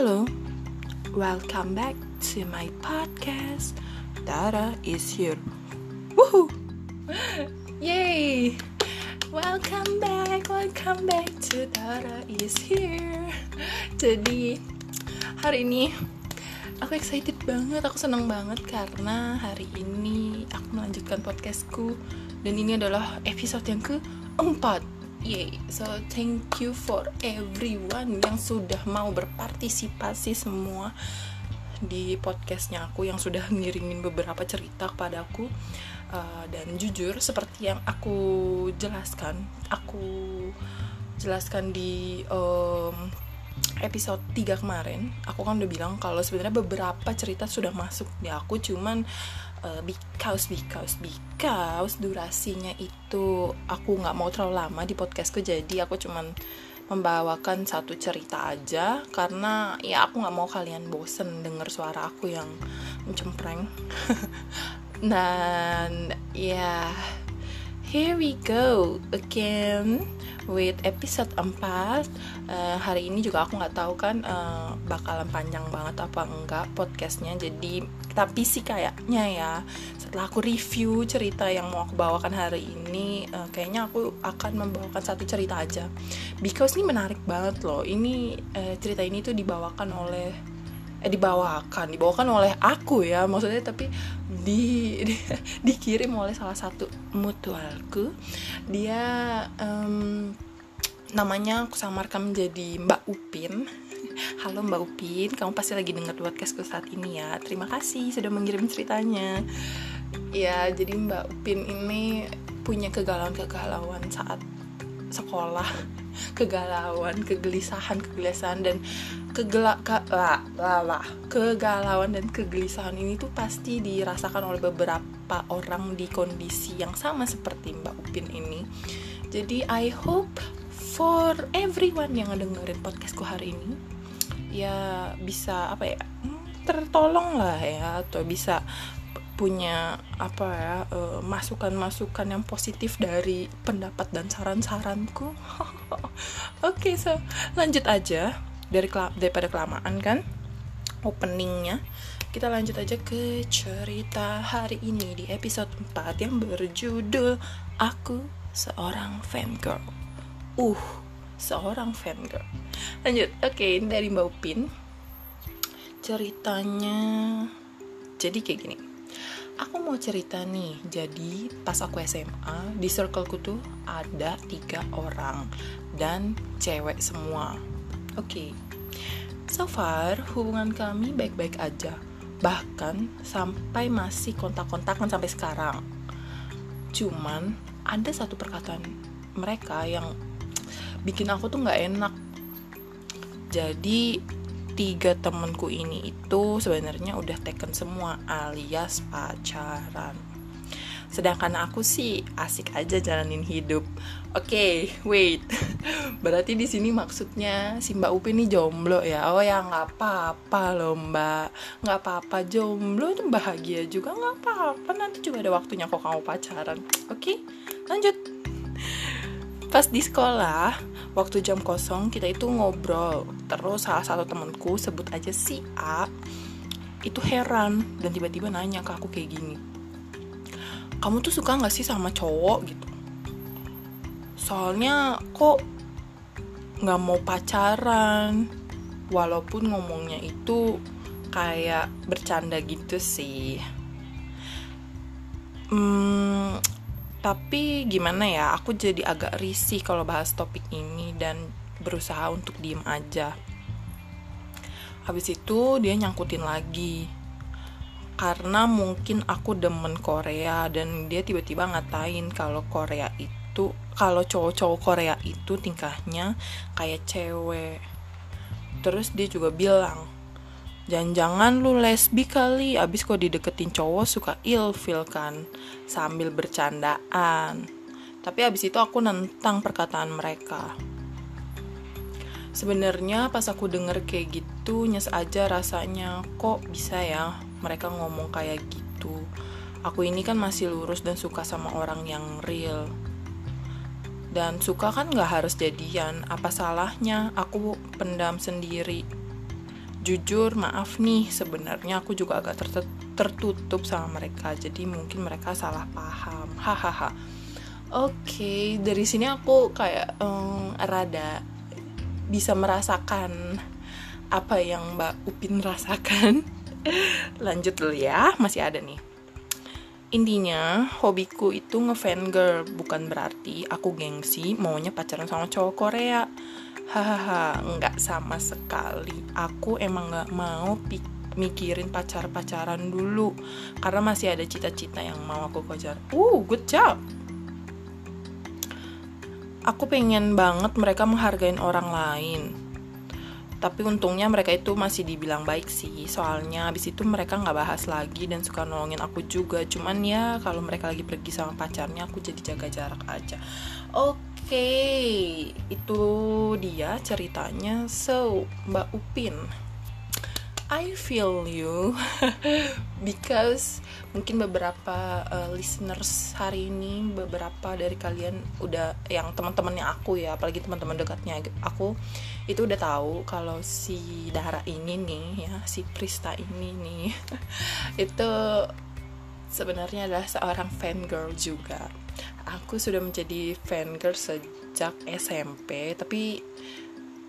Halo, welcome back to my podcast. Dara is here. Woohoo! Yay! Welcome back, welcome back to Dara is here. Jadi hari ini aku excited banget, aku senang banget karena hari ini aku melanjutkan podcastku dan ini adalah episode yang keempat Yay, so thank you for everyone yang sudah mau berpartisipasi semua di podcastnya aku yang sudah ngirimin beberapa cerita kepada aku. Uh, dan jujur seperti yang aku jelaskan aku jelaskan di um, episode 3 kemarin aku kan udah bilang kalau sebenarnya beberapa cerita sudah masuk di aku cuman uh, because because because durasinya itu aku nggak mau terlalu lama di podcastku jadi aku cuman membawakan satu cerita aja. Karena ya aku nggak mau kalian bosen denger suara aku yang mencempreng. Dan ya yeah, here we go again with episode 4 uh, eh, hari ini juga aku nggak tahu kan uh, bakalan panjang banget apa enggak podcastnya. Jadi tapi sih kayaknya ya setelah aku review cerita yang mau aku bawakan hari ini uh, kayaknya aku akan membawakan satu cerita aja. Because ini menarik banget loh. Ini uh, cerita ini tuh dibawakan oleh eh dibawakan dibawakan oleh aku ya maksudnya tapi di, di dikirim oleh salah satu mutualku. Dia um, namanya aku samarkan menjadi Mbak Upin. Halo Mbak Upin, kamu pasti lagi denger podcastku saat ini ya. Terima kasih sudah mengirim ceritanya. Ya, jadi Mbak Upin ini punya kegalauan-kegalauan saat sekolah Kegalauan, kegelisahan, kegelisahan dan kegelak lah, lah, lah. kegalauan dan kegelisahan ini tuh pasti dirasakan oleh beberapa orang di kondisi yang sama seperti Mbak Upin ini. Jadi I hope for everyone yang ngedengerin podcastku hari ini ya bisa apa ya hmm, tertolong lah ya atau bisa punya apa ya uh, masukan-masukan yang positif dari pendapat dan saran-saranku. Oke, okay, so lanjut aja dari daripada kelamaan kan openingnya. Kita lanjut aja ke cerita hari ini di episode 4 yang berjudul Aku Seorang Fan Girl Uh, seorang fan girl Lanjut, oke okay, dari Mbak Upin. Ceritanya Jadi kayak gini Aku mau cerita nih Jadi pas aku SMA Di circleku tuh ada tiga orang Dan cewek semua Oke, okay. so far hubungan kami baik-baik aja. Bahkan sampai masih kontak-kontakan sampai sekarang. Cuman ada satu perkataan mereka yang bikin aku tuh nggak enak. Jadi tiga temenku ini itu sebenarnya udah taken semua alias pacaran. Sedangkan aku sih asik aja jalanin hidup. Oke okay, wait. Berarti di sini maksudnya si Mbak Upi ini jomblo ya? Oh ya nggak apa-apa loh Mbak. Nggak apa-apa jomblo itu bahagia juga nggak apa-apa. Nanti juga ada waktunya kok kamu pacaran. Oke okay, lanjut. Pas di sekolah waktu jam kosong kita itu ngobrol terus salah satu temanku sebut aja si A itu heran dan tiba-tiba nanya ke aku kayak gini kamu tuh suka gak sih sama cowok? gitu. Soalnya kok gak mau pacaran walaupun ngomongnya itu kayak bercanda gitu sih. Hmm, tapi gimana ya aku jadi agak risih kalau bahas topik ini dan berusaha untuk diem aja. Habis itu dia nyangkutin lagi. Karena mungkin aku demen Korea dan dia tiba-tiba ngatain kalau Korea itu kalau cowok-cowok Korea itu tingkahnya kayak cewek. Terus dia juga bilang jangan-jangan lu lesbi kali. Abis kok dideketin cowok suka ilfil kan. Sambil bercandaan. Tapi abis itu aku nentang perkataan mereka. Sebenarnya pas aku denger kayak gitu nyes aja rasanya kok bisa ya mereka ngomong kayak gitu? Aku ini kan masih lurus dan suka sama orang yang real. Dan suka kan gak harus jadian. Apa salahnya? Aku pendam sendiri jujur maaf nih sebenarnya aku juga agak tertutup sama mereka jadi mungkin mereka salah paham. Hahaha. Oke okay, dari sini aku kayak um, rada bisa merasakan apa yang Mbak Upin rasakan. Lanjut dulu ya masih ada nih. Intinya hobiku itu ngefan girl bukan berarti aku gengsi maunya pacaran sama cowok Korea hahaha nggak sama sekali. Aku emang nggak mau mikirin pacar-pacaran dulu. Karena masih ada cita-cita yang mau aku kejar. Uh good job. Aku pengen banget mereka menghargain orang lain. Tapi untungnya mereka itu masih dibilang baik sih. Soalnya abis itu mereka nggak bahas lagi dan suka nolongin aku juga. Cuman ya kalau mereka lagi pergi sama pacarnya aku jadi jaga jarak aja. Oke okay, itu dia ceritanya. So, Mbak Upin, I feel you because mungkin beberapa uh, listeners hari ini beberapa dari kalian udah yang teman-temannya aku ya apalagi teman-teman dekatnya aku itu udah tahu kalau si Dara ini nih ya si Prista ini nih itu sebenarnya adalah seorang fan girl juga. Aku sudah menjadi fan girl sejak SMP tapi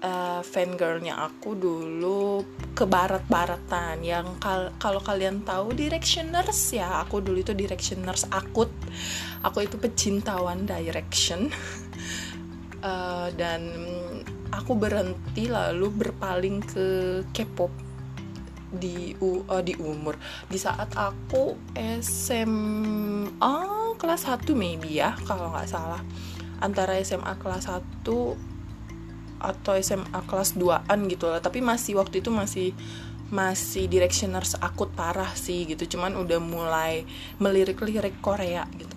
uh, girlnya aku dulu ke barat-baratan. Yang kal kalau kalian tahu Directioners ya. Aku dulu itu Directioners akut. Aku itu pecinta One Direction. Uh, dan aku berhenti lalu berpaling ke K-pop di uh, di umur. Di saat aku SMA kelas 1 maybe ya kalau nggak salah. Antara SMA kelas 1 atau SMA kelas 2an gitu lah. Tapi masih waktu itu masih masih directioners akut parah sih gitu. Cuman udah mulai melirik-lirik Korea gitu.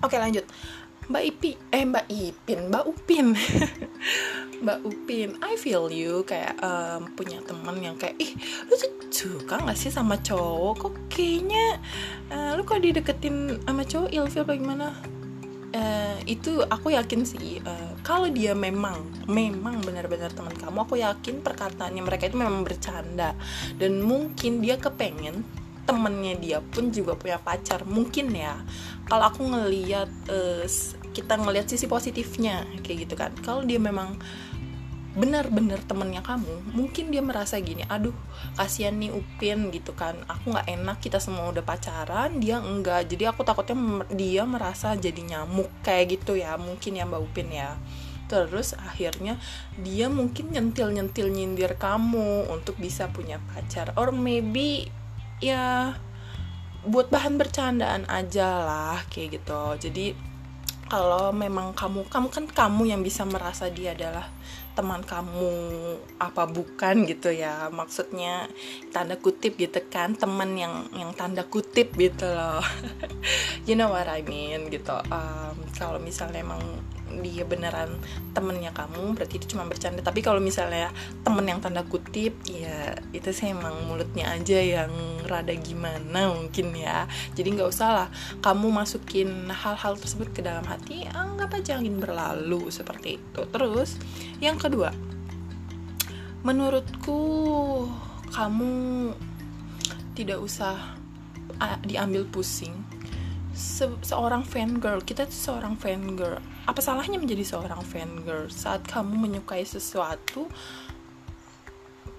Oke lanjut Mbak Ipi eh Mbak Ipin Mbak Upin. Mbak Upin I feel you kayak um, punya teman yang kayak ih lu suka gak sih sama cowok? Kok kayaknya uh, lu kok dideketin sama cowok ilfil bagaimana uh, itu aku yakin sih uh, kalau dia memang memang benar-benar teman kamu aku yakin perkataannya mereka itu memang bercanda. Dan mungkin dia kepengen temennya dia pun juga punya pacar. Mungkin ya kalau aku ngeliat uh, kita ngelihat sisi positifnya kayak gitu kan. Kalau dia memang benar-benar temennya kamu mungkin dia merasa gini aduh kasihan nih Upin gitu kan. Aku nggak enak kita semua udah pacaran dia enggak. Jadi aku takutnya dia merasa jadi nyamuk kayak gitu ya mungkin ya Mbak Upin ya. Terus akhirnya dia mungkin nyentil-nyentil nyindir kamu untuk bisa punya pacar. Or maybe ya buat bahan bercandaan aja lah kayak gitu. Jadi kalau memang kamu kamu kan kamu yang bisa merasa dia adalah teman kamu apa bukan gitu ya. Maksudnya tanda kutip gitu kan teman yang yang tanda kutip gitu loh. You know what I mean gitu. Um, kalau misalnya emang dia beneran temennya kamu berarti itu cuma bercanda. Tapi kalau misalnya temen yang tanda kutip ya itu sih emang mulutnya aja yang rada gimana mungkin ya. Jadi nggak usah lah kamu masukin hal-hal tersebut ke dalam hati anggap aja angin berlalu seperti itu. Terus yang kedua menurutku kamu tidak usah diambil pusing. Se seorang fan girl kita tuh seorang fan girl apa salahnya menjadi seorang fan girl? Saat kamu menyukai sesuatu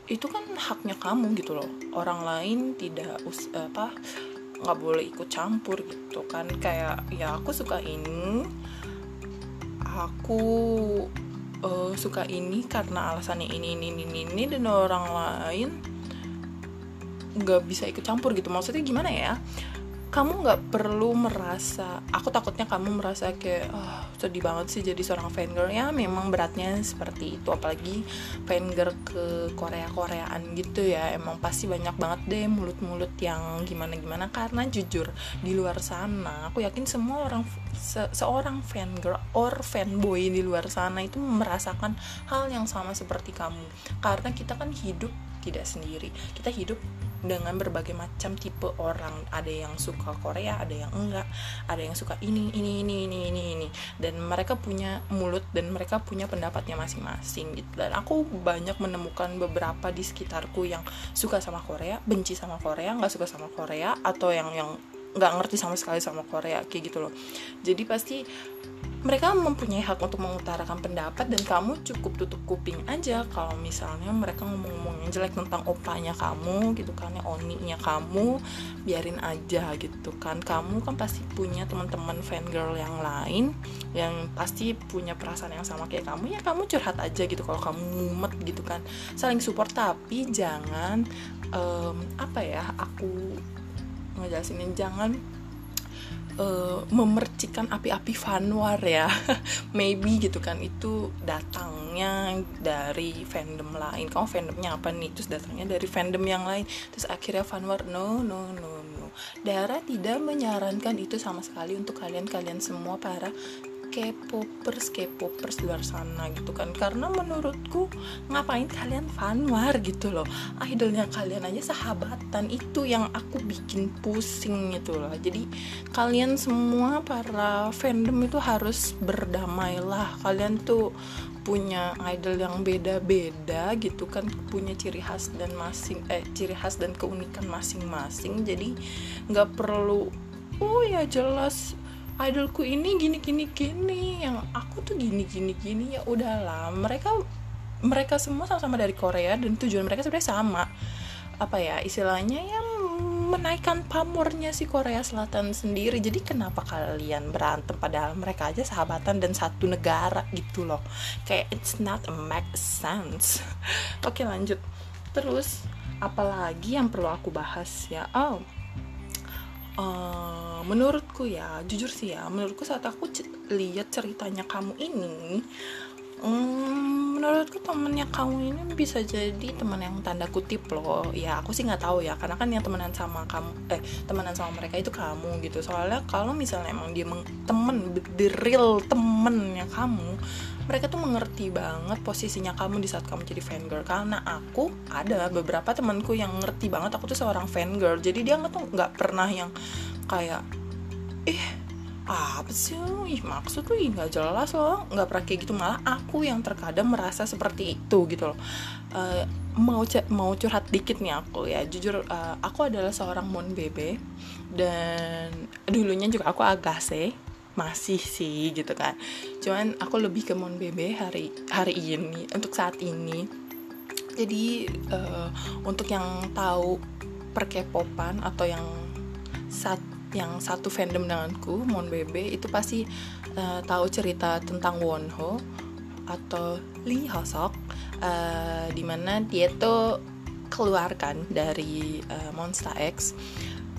itu kan haknya kamu gitu loh. Orang lain tidak us apa nggak boleh ikut campur gitu kan. Kayak ya aku suka ini aku uh, suka ini karena alasannya ini ini ini ini dan orang lain nggak bisa ikut campur gitu. Maksudnya gimana ya kamu nggak perlu merasa aku takutnya kamu merasa kayak oh, sedih banget sih jadi seorang fangirl. Ya memang beratnya seperti itu apalagi fangirl ke Korea Koreaan gitu ya. Emang pasti banyak banget deh mulut-mulut yang gimana gimana karena jujur di luar sana aku yakin semua orang se seorang fangirl or fanboy di luar sana itu merasakan hal yang sama seperti kamu. Karena kita kan hidup tidak sendiri. Kita hidup dengan berbagai macam tipe orang. Ada yang suka Korea ada yang enggak. Ada yang suka ini ini ini ini ini ini. Dan mereka punya mulut dan mereka punya pendapatnya masing-masing gitu. Dan aku banyak menemukan beberapa di sekitarku yang suka sama Korea benci sama Korea nggak suka sama Korea atau yang yang nggak ngerti sama sekali sama Korea kayak gitu loh. Jadi pasti mereka mempunyai hak untuk mengutarakan pendapat dan kamu cukup tutup kuping aja kalau misalnya mereka ngomong-ngomong yang jelek tentang opanya kamu gitu kan ya oninya kamu biarin aja gitu kan. Kamu kan pasti punya teman-teman fangirl yang lain yang pasti punya perasaan yang sama kayak kamu ya kamu curhat aja gitu kalau kamu mumet gitu kan. Saling support tapi jangan um, apa ya aku ngejelasin jangan uh, memercikan api-api fanwar ya. Maybe gitu kan itu datangnya dari fandom lain. Kamu fandomnya apa nih? Terus datangnya dari fandom yang lain. Terus akhirnya fanwar no no no no. Dara tidak menyarankan itu sama sekali untuk kalian-kalian semua para K-popers K-popers luar sana gitu kan. Karena menurutku ngapain kalian fanwar gitu loh. Idolnya kalian aja sahabatan. Itu yang aku bikin pusing gitu loh. Jadi kalian semua para fandom itu harus berdamailah kalian tuh punya idol yang beda-beda gitu kan. Punya ciri khas dan masing eh ciri khas dan keunikan masing-masing. Jadi nggak perlu oh ya jelas idolku ini gini gini. Gini yang aku tuh gini gini gini. Ya udahlah mereka mereka semua sama-sama dari Korea dan tujuan mereka sebenarnya sama. Apa ya istilahnya ya menaikkan pamornya si Korea Selatan sendiri. Jadi kenapa kalian berantem padahal mereka aja sahabatan dan satu negara gitu loh? Kayak it's not a make sense. Oke lanjut. Terus apalagi yang perlu aku bahas ya? Oh uh, menurutku ya jujur sih ya menurutku saat aku lihat ceritanya kamu ini um, menurutku temennya kamu ini bisa jadi teman yang tanda kutip loh. Ya aku sih nggak tahu ya karena kan yang temenan sama kamu eh temenan sama mereka itu kamu gitu. Soalnya kalau misalnya emang dia temen the real temennya kamu mereka tuh mengerti banget posisinya kamu di saat kamu jadi fan girl karena aku ada beberapa temanku yang ngerti banget aku tuh seorang fan girl jadi dia nggak tuh nggak pernah yang kayak ih apa sih? Ih maksud tuh nggak jelas loh. Nggak pernah kayak gitu. Malah aku yang terkadang merasa seperti itu gitu loh. Uh, mau mau curhat dikit nih aku ya. Jujur uh, aku adalah seorang mon bebe. Dan dulunya juga aku agase masih sih gitu kan. Cuman aku lebih ke Mon Bebe hari hari ini untuk saat ini. Jadi uh, untuk yang tahu perkepopan atau yang sat yang satu fandom denganku Mon Bebe itu pasti uh, tahu cerita tentang Wonho atau Lee Hosok uh, di mana dia tuh keluarkan dari uh, Monster X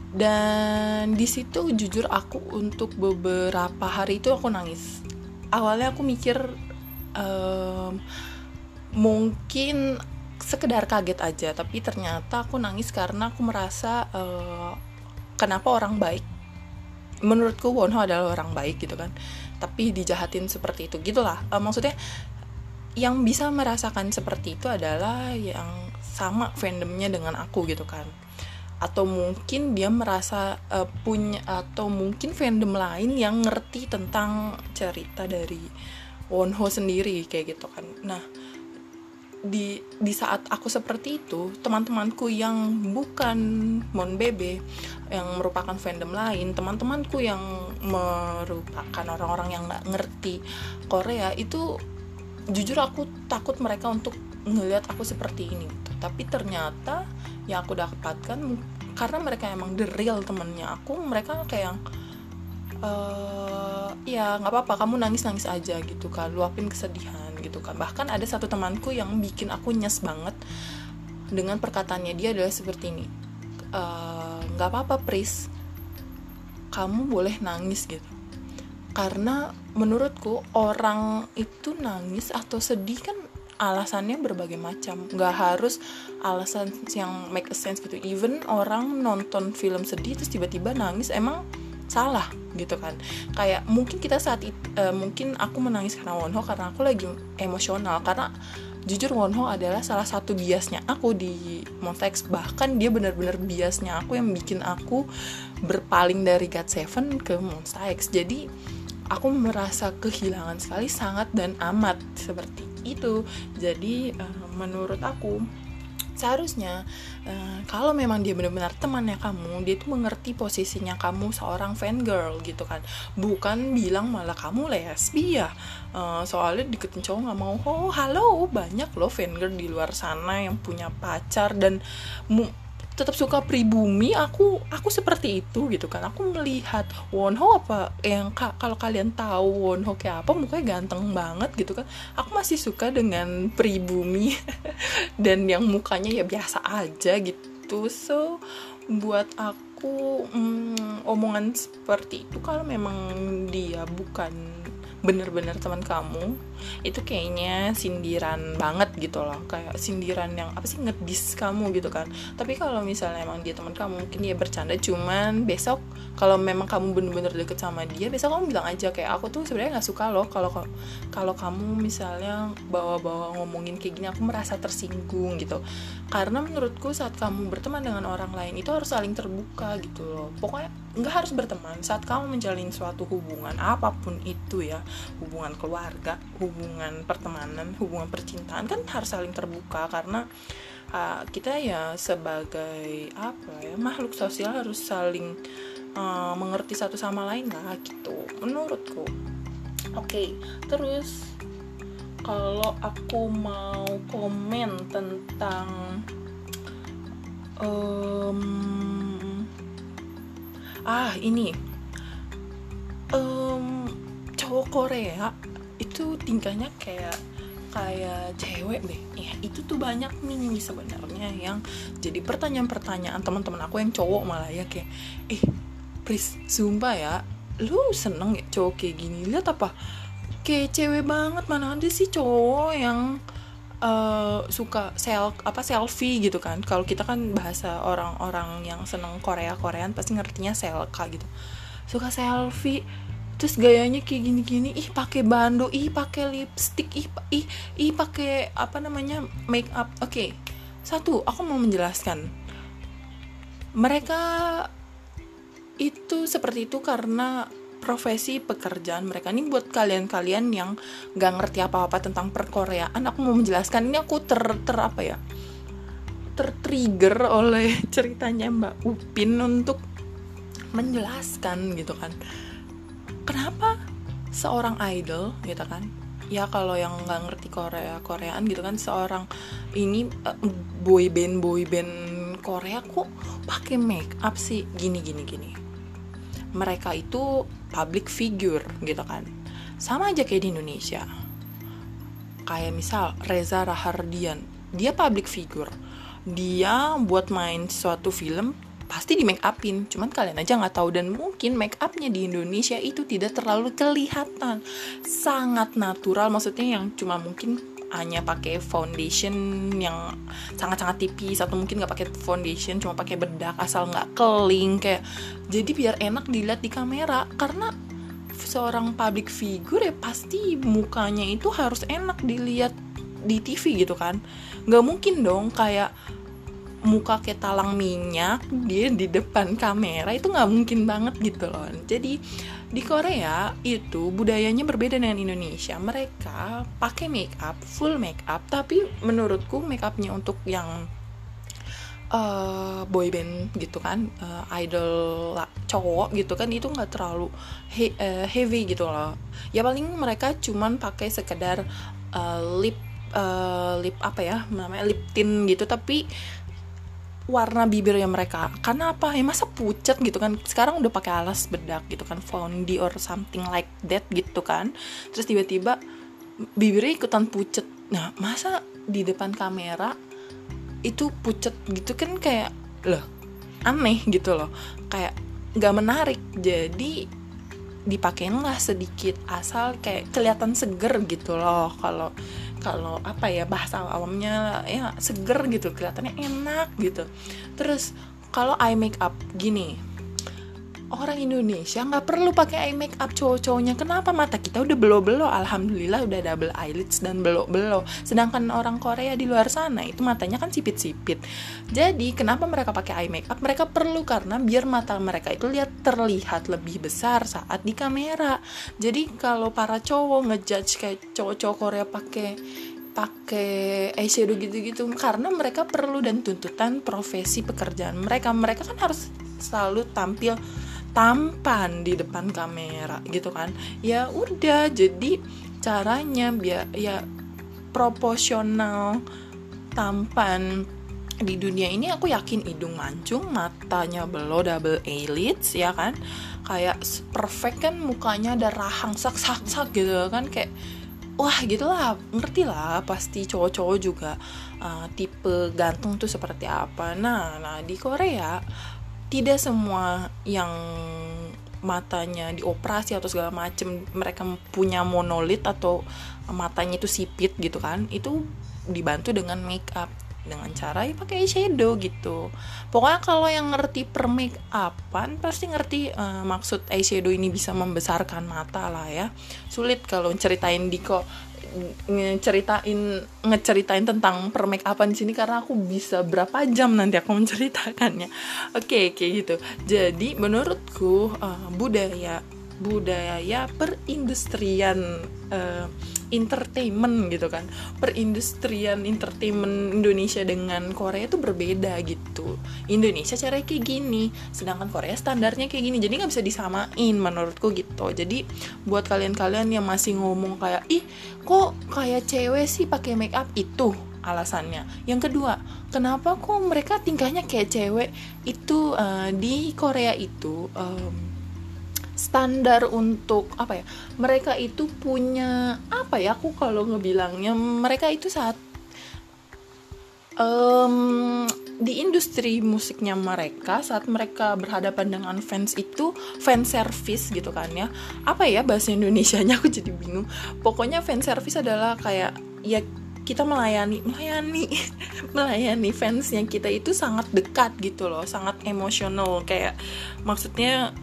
dan di situ jujur aku untuk beberapa hari itu aku nangis. Awalnya aku mikir um, mungkin sekedar kaget aja tapi ternyata aku nangis karena aku merasa uh, kenapa orang baik? Menurutku Wonho adalah orang baik gitu kan tapi dijahatin seperti itu. Gitulah. Uh, maksudnya yang bisa merasakan seperti itu adalah yang sama fandomnya dengan aku gitu kan atau mungkin dia merasa uh, punya atau mungkin fandom lain yang ngerti tentang cerita dari Wonho sendiri kayak gitu kan nah di di saat aku seperti itu teman-temanku yang bukan Mon Bebe yang merupakan fandom lain teman-temanku yang merupakan orang-orang yang nggak ngerti Korea itu jujur aku takut mereka untuk ngelihat aku seperti ini gitu. Tapi ternyata yang aku dapatkan karena mereka emang the real temennya aku mereka kayak yang uh, ya nggak apa-apa kamu nangis nangis aja gitu kan luapin kesedihan gitu kan. Bahkan ada satu temanku yang bikin aku nyes banget dengan perkataannya dia adalah seperti ini eh, nggak uh, apa-apa Pris. Kamu boleh nangis gitu. Karena menurutku orang itu nangis atau sedih kan alasannya berbagai macam. Nggak harus alasan yang make a sense gitu. Even orang nonton film sedih terus tiba-tiba nangis emang salah gitu kan. Kayak mungkin kita saat itu uh, mungkin aku menangis karena Wonho karena aku lagi emosional. Karena jujur Wonho adalah salah satu biasnya aku di Montex bahkan dia benar-benar biasnya aku yang bikin aku berpaling dari God Seven ke Monster X. Jadi aku merasa kehilangan sekali sangat dan amat seperti itu. Jadi uh, menurut aku seharusnya uh, kalau memang dia benar-benar temannya kamu dia tuh mengerti posisinya kamu seorang fan girl gitu kan. Bukan bilang malah kamu lesbi ya uh, soalnya deketin cowok nggak mau. Oh halo banyak loh fan girl di luar sana yang punya pacar dan tetap suka pribumi aku aku seperti itu gitu kan. Aku melihat Wonho apa yang ka, kalau kalian tahu Wonho kayak apa mukanya ganteng banget gitu kan. Aku masih suka dengan pribumi dan yang mukanya ya biasa aja gitu. So buat aku hmm, omongan seperti itu kalau memang dia bukan bener-bener teman kamu itu kayaknya sindiran banget gitu loh. Kayak sindiran yang apa sih ngedis kamu gitu kan. Tapi kalau misalnya emang dia teman kamu mungkin dia bercanda. Cuman besok kalau memang kamu bener-bener deket sama dia besok kamu bilang aja. Kayak aku tuh sebenarnya nggak suka loh kalau kalau kamu misalnya bawa-bawa ngomongin kayak gini aku merasa tersinggung gitu. Karena menurutku saat kamu berteman dengan orang lain itu harus saling terbuka gitu loh. Pokoknya nggak harus berteman. Saat kamu menjalin suatu hubungan apa pun itu ya hubungan keluarga hubungan pertemanan hubungan percintaan kan harus saling terbuka karena uh, kita ya sebagai apa ya makhluk sosial harus saling uh, mengerti satu sama lain lah gitu menurutku. Oke okay, terus kalau aku mau komen tentang um, ah ini um, cowok Korea itu tingkahnya kayak kayak cewek deh. Ya itu tuh banyak nih sebenarnya yang jadi pertanyaan-pertanyaan teman-teman aku yang cowok malah ya kayak eh Pris sumpah ya lu seneng ya cowok kayak gini? Lihat apa? Kayak cewek banget mana ada sih cowok yang uh, suka sel apa selfie gitu kan? Kalau kita kan bahasa orang-orang yang seneng Korea Korean pasti ngertinya selka gitu. Suka selfie terus gayanya kayak gini-gini ih pakai bando ih pakai lipstick ih ih ih pakai apa namanya make up oke okay. satu aku mau menjelaskan. Mereka itu seperti itu karena profesi pekerjaan mereka. Ini buat kalian-kalian yang gak ngerti apa-apa tentang perkoreaan aku mau menjelaskan. Ini aku ter, ter apa ya tertrigger oleh ceritanya Mbak Upin untuk menjelaskan gitu kan kenapa seorang idol gitu kan? Ya kalau yang nggak ngerti Korea Koreaan gitu kan seorang ini uh, boy band boy band Korea kok pakai make up sih? Gini gini gini. Mereka itu public figure gitu kan. Sama aja kayak di Indonesia. Kayak misal Reza Rahardian dia public figure. Dia buat main suatu film pasti di make upin. Cuman kalian aja nggak tahu. Dan mungkin make upnya di Indonesia itu tidak terlalu kelihatan. Sangat natural. Maksudnya yang cuma mungkin hanya pakai foundation yang sangat-sangat tipis. Atau mungkin nggak pakai foundation cuma pakai bedak asal nggak keling kayak. Jadi biar enak dilihat di kamera. Karena seorang public figure ya pasti mukanya itu harus enak dilihat di TV gitu kan. Nggak mungkin dong kayak muka kayak talang minyak dia di depan kamera itu nggak mungkin banget gitu loh. Jadi di Korea itu budayanya berbeda dengan Indonesia. Mereka pakai make up full make up tapi menurutku make upnya untuk yang uh, boy band gitu kan uh, idol cowok gitu kan itu nggak terlalu he uh, heavy gitu loh. Ya paling mereka cuman pakai sekedar uh, lip uh, lip apa ya namanya lip tint gitu tapi warna bibirnya mereka. Karena apa? Ya masa pucat gitu kan? Sekarang udah pakai alas bedak gitu kan? Foundie or something like that gitu kan? Terus tiba-tiba bibirnya ikutan pucat. Nah masa di depan kamera itu pucat gitu kan kayak loh aneh gitu loh. Kayak nggak menarik. Jadi dipakein lah sedikit asal kayak kelihatan seger gitu loh kalau kalau apa ya bahasa awamnya ya seger gitu kelihatannya enak gitu. Terus kalau eye make up gini orang Indonesia nggak perlu pakai eye makeup cowok-cowoknya. Kenapa mata kita udah belo-belo? Alhamdulillah udah double eyelids dan belo-belo. Sedangkan orang Korea di luar sana itu matanya kan sipit-sipit. Jadi kenapa mereka pakai eye makeup? Mereka perlu karena biar mata mereka itu lihat terlihat lebih besar saat di kamera. Jadi kalau para cowok ngejudge kayak cowok-cowok Korea pakai pakai eyeshadow gitu-gitu karena mereka perlu dan tuntutan profesi pekerjaan mereka. Mereka kan harus selalu tampil tampan di depan kamera gitu kan? Ya udah jadi caranya biar ya proporsional tampan di dunia ini aku yakin hidung mancung matanya belo double eyelids ya kan? Kayak perfect kan mukanya ada rahang sak sak sak gitu kan kayak wah gitulah ngerti lah pasti cowok-cowok juga uh, tipe gantung tuh seperti apa. Nah nah di Korea tidak semua yang matanya dioperasi atau segala macem mereka punya monolit atau matanya itu sipit gitu kan itu dibantu dengan make up dengan cara ya pakai eyeshadow gitu. Pokoknya kalau yang ngerti per make upan pasti ngerti uh, maksud eyeshadow ini bisa membesarkan mata lah ya. Sulit kalau ceritain di kok ngeceritain ngeceritain tentang per make di sini karena aku bisa berapa jam nanti aku menceritakannya. Oke okay, kayak gitu. Jadi menurutku uh, budaya budaya perindustrian uh, entertainment gitu kan. Perindustrian entertainment Indonesia dengan Korea itu berbeda gitu Indonesia cara kayak gini sedangkan Korea standarnya kayak gini jadi nggak bisa disamain menurutku gitu jadi buat kalian-kalian yang masih ngomong kayak ih kok kayak cewek sih pakai make up itu alasannya. Yang kedua, kenapa kok mereka tingkahnya kayak cewek? Itu uh, di Korea itu um, standar untuk apa ya mereka itu punya apa ya aku kalau ngebilangnya mereka itu saat um, di industri musiknya mereka saat mereka berhadapan dengan fans itu fan service gitu kan ya. Apa ya bahasa Indonesia nya aku jadi bingung. Pokoknya fan service adalah kayak ya kita melayani melayani melayani fansnya kita itu sangat dekat gitu loh sangat emosional. Kayak maksudnya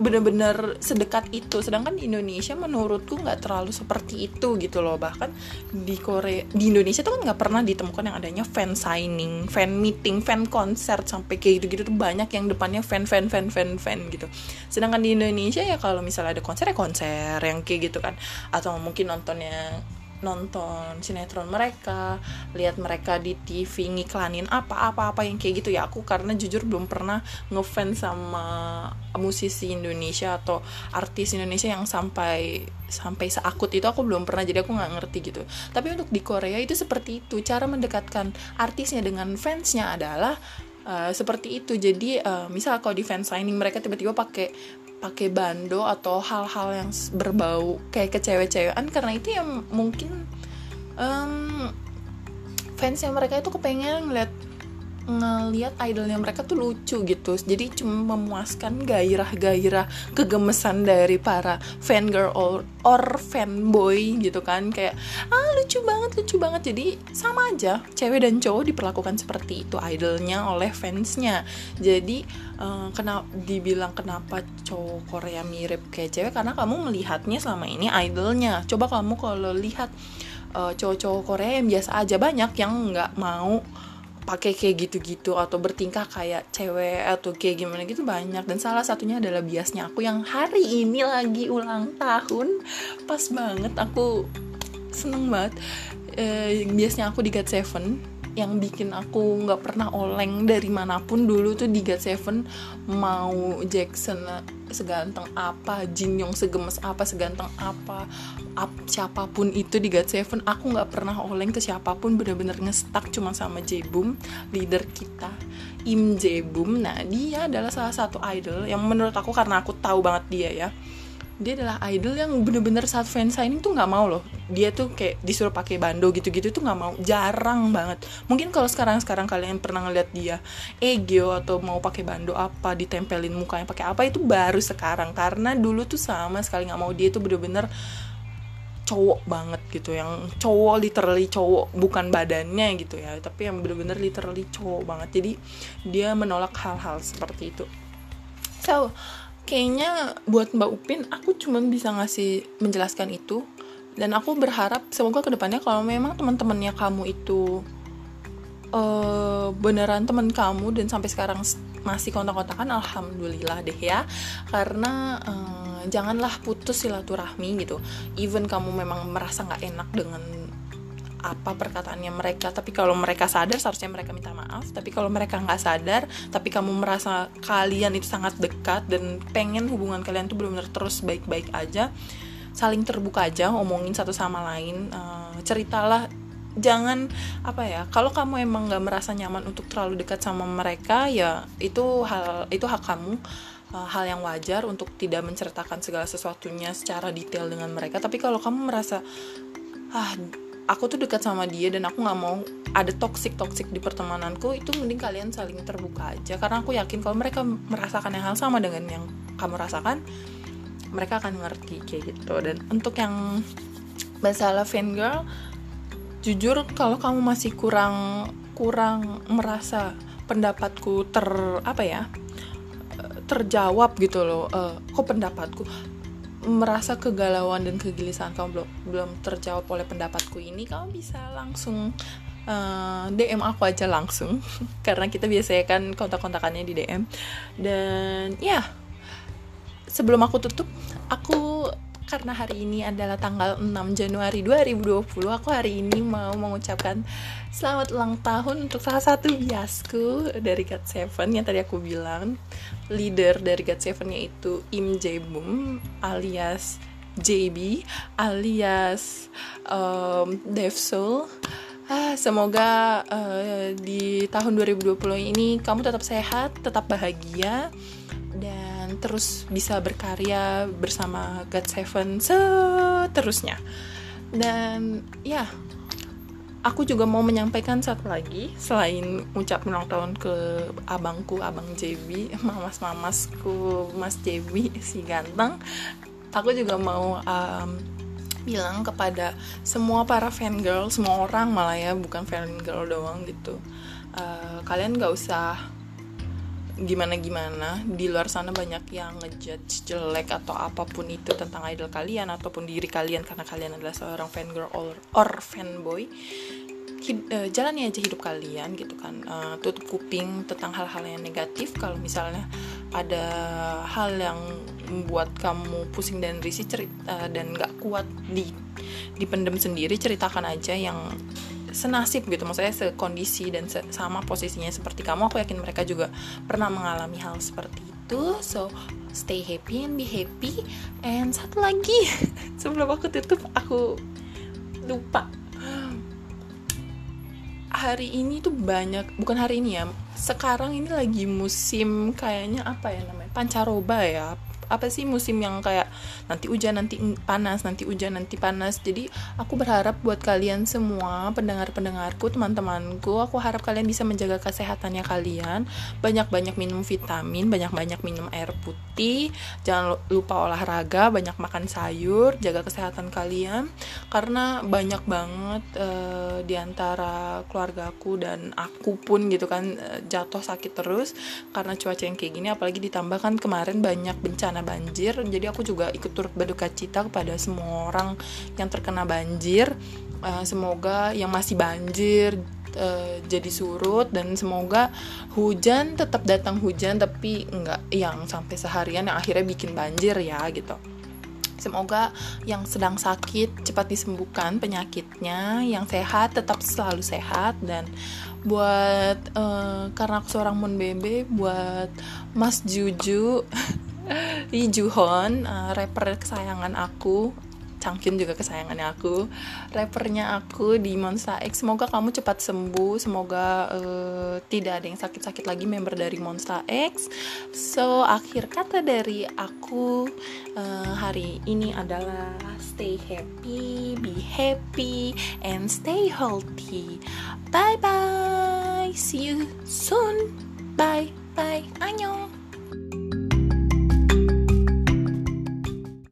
bener-bener sedekat itu. Sedangkan di Indonesia menurutku nggak terlalu seperti itu gitu loh. Bahkan di Korea di Indonesia tuh kan nggak pernah ditemukan yang adanya fan signing fan meeting fan concert sampai kayak gitu-gitu tuh banyak yang depannya fan fan fan fan fan gitu. Sedangkan di Indonesia ya kalau misalnya ada konser ya konser yang kayak gitu kan. Atau mungkin nontonnya nonton sinetron mereka lihat mereka di TV ngiklanin apa-apa-apa yang kayak gitu. Ya aku karena jujur belum pernah ngefans sama musisi Indonesia atau artis Indonesia yang sampai sampai seakut itu aku belum pernah jadi aku nggak ngerti gitu. Tapi untuk di Korea itu seperti itu. Cara mendekatkan artisnya dengan fansnya adalah uh, seperti itu. Jadi uh, misal kalau di fan signing mereka tiba-tiba pakai pakai bando atau hal-hal yang berbau kayak kecewe-cewean karena itu yang mungkin um, fansnya mereka itu kepengen ngeliat ngeliat idolnya mereka tuh lucu gitu. Jadi cuma memuaskan gairah-gairah kegemesan dari para fan girl or, or fanboy gitu kan. Kayak ah lucu banget lucu banget. Jadi sama aja cewek dan cowok diperlakukan seperti itu idolnya oleh fansnya. Jadi uh, kenapa dibilang kenapa cowok Korea mirip kayak cewek karena kamu melihatnya selama ini idolnya. Coba kamu kalau lihat uh, cowok-cowok Korea yang biasa aja banyak yang nggak mau pakai kayak gitu-gitu atau bertingkah kayak cewek atau kayak gimana gitu banyak. Dan salah satunya adalah biasnya aku yang hari ini lagi ulang tahun. Pas banget aku seneng banget. Eh, biasanya aku di God Seven yang bikin aku nggak pernah oleng dari mana pun dulu tuh di God Seven. Mau Jackson seganteng apa Jin Yong segemes apa seganteng apa ap, siapa pun itu di God Seven aku nggak pernah oleng ke siapa pun bener-bener ngestak cuma sama Jebum leader kita Im Jebum nah dia adalah salah satu idol yang menurut aku karena aku tahu banget dia ya dia adalah idol yang bener-bener saat fan signing tuh nggak mau loh. Dia tuh kayak disuruh pakai bando gitu-gitu tuh nggak mau. Jarang banget. Mungkin kalau sekarang sekarang kalian pernah ngeliat dia egyo atau mau pakai bando apa ditempelin mukanya pakai apa itu baru sekarang. Karena dulu tuh sama sekali nggak mau. Dia tuh bener-bener cowok banget gitu. Yang cowok literally cowok. Bukan badannya gitu ya. Tapi yang bener-bener literally cowok banget. Jadi dia menolak hal-hal seperti itu. So kayaknya buat Mbak Upin aku cuma bisa ngasih menjelaskan itu. Dan aku berharap semoga ke depannya kalau memang teman-temannya kamu itu uh, beneran teman kamu dan sampai sekarang masih kontak-kontakan alhamdulillah deh ya. Karena uh, janganlah putus silaturahmi gitu. Even kamu memang merasa nggak enak dengan apa perkataannya mereka. Tapi kalau mereka sadar seharusnya mereka minta maaf. Tapi kalau mereka nggak sadar tapi kamu merasa kalian itu sangat dekat dan pengen hubungan kalian tuh benar-benar terus baik-baik aja saling terbuka aja ngomongin satu sama lain uh, ceritalah. Jangan apa ya kalau kamu emang nggak merasa nyaman untuk terlalu dekat sama mereka ya itu hal itu hak kamu. Uh, hal yang wajar untuk tidak menceritakan segala sesuatunya secara detail dengan mereka. Tapi kalau kamu merasa ah aku tuh dekat sama dia dan aku nggak mau ada toxic toxic di pertemananku itu mending kalian saling terbuka aja. Karena aku yakin kalau mereka merasakan yang hal sama dengan yang kamu rasakan mereka akan ngerti kayak gitu. Dan untuk yang masalah fan girl jujur kalau kamu masih kurang kurang merasa pendapatku ter apa ya terjawab gitu loh uh, kok pendapatku merasa kegalauan dan kegelisahan kamu belum belum terjawab oleh pendapatku ini kamu bisa langsung uh, eh, DM aku aja langsung. Karena kita biasanya kan kontak-kontakannya di DM dan ya sebelum aku tutup aku karena hari ini adalah tanggal 6 Januari 2020 aku hari ini mau mengucapkan selamat ulang tahun untuk salah satu biasku dari God Seven yang tadi aku bilang. Leader dari God Seven yaitu Im Jae Bum alias JB alias um, Devsoul Ah, semoga uh, di tahun 2020 ini kamu tetap sehat, tetap bahagia, terus bisa berkarya bersama God Seven seterusnya. Dan ya aku juga mau menyampaikan satu lagi selain ucap ulang tahun ke abangku abang JB mamas mamasku mas JB si ganteng aku juga mau um, bilang kepada semua para fan girl semua orang malah ya bukan fan girl doang gitu. Uh, kalian gak usah gimana gimana di luar sana banyak yang ngejudge jelek atau apa pun itu tentang idol kalian ataupun diri kalian karena kalian adalah seorang fan girl or, or fanboy Hid, uh, jalani aja hidup kalian gitu kan. Uh, tutup kuping tentang hal-hal yang negatif. Kalau misalnya ada hal yang membuat kamu pusing dan risih cerita dan nggak kuat di dipendem sendiri ceritakan aja yang senasib gitu. Maksudnya sekondisi dan se sama posisinya seperti kamu aku yakin mereka juga pernah mengalami hal seperti itu. So stay happy and be happy. And satu lagi sebelum aku tutup aku lupa. Hari ini tuh banyak bukan hari ini ya sekarang ini lagi musim kayaknya apa ya namanya pancaroba ya. Apa sih musim yang kayak nanti hujan nanti panas nanti hujan nanti panas. Jadi aku berharap buat kalian semua pendengar-pendengarku teman-temanku aku harap kalian bisa menjaga kesehatannya kalian. Banyak-banyak minum vitamin banyak-banyak minum air putih. Jangan lupa olahraga banyak makan sayur jaga kesehatan kalian. Karena banyak banget uh, di antara keluargaku dan aku pun gitu kan uh, jatuh sakit terus karena cuaca yang kayak gini. Apalagi ditambah kan kemarin banyak bencana banjir. Jadi aku juga ikut turut berduka cita kepada semua orang yang terkena banjir. Uh, semoga yang masih banjir uh, jadi surut dan semoga hujan tetap datang hujan tapi enggak yang sampai seharian yang akhirnya bikin banjir ya gitu. Semoga yang sedang sakit cepat disembuhkan penyakitnya, yang sehat tetap selalu sehat dan buat uh, karena aku seorang Mon Bebe buat Mas Juju Lee Juhon, uh, rapper kesayangan aku Changkyun juga kesayangannya aku rappernya aku di Monsta X. Semoga kamu cepat sembuh semoga uh, tidak ada yang sakit-sakit lagi member dari Monsta X. So akhir kata dari aku uh, hari ini adalah stay happy be happy and stay healthy. Bye bye see you soon. Bye bye annyeong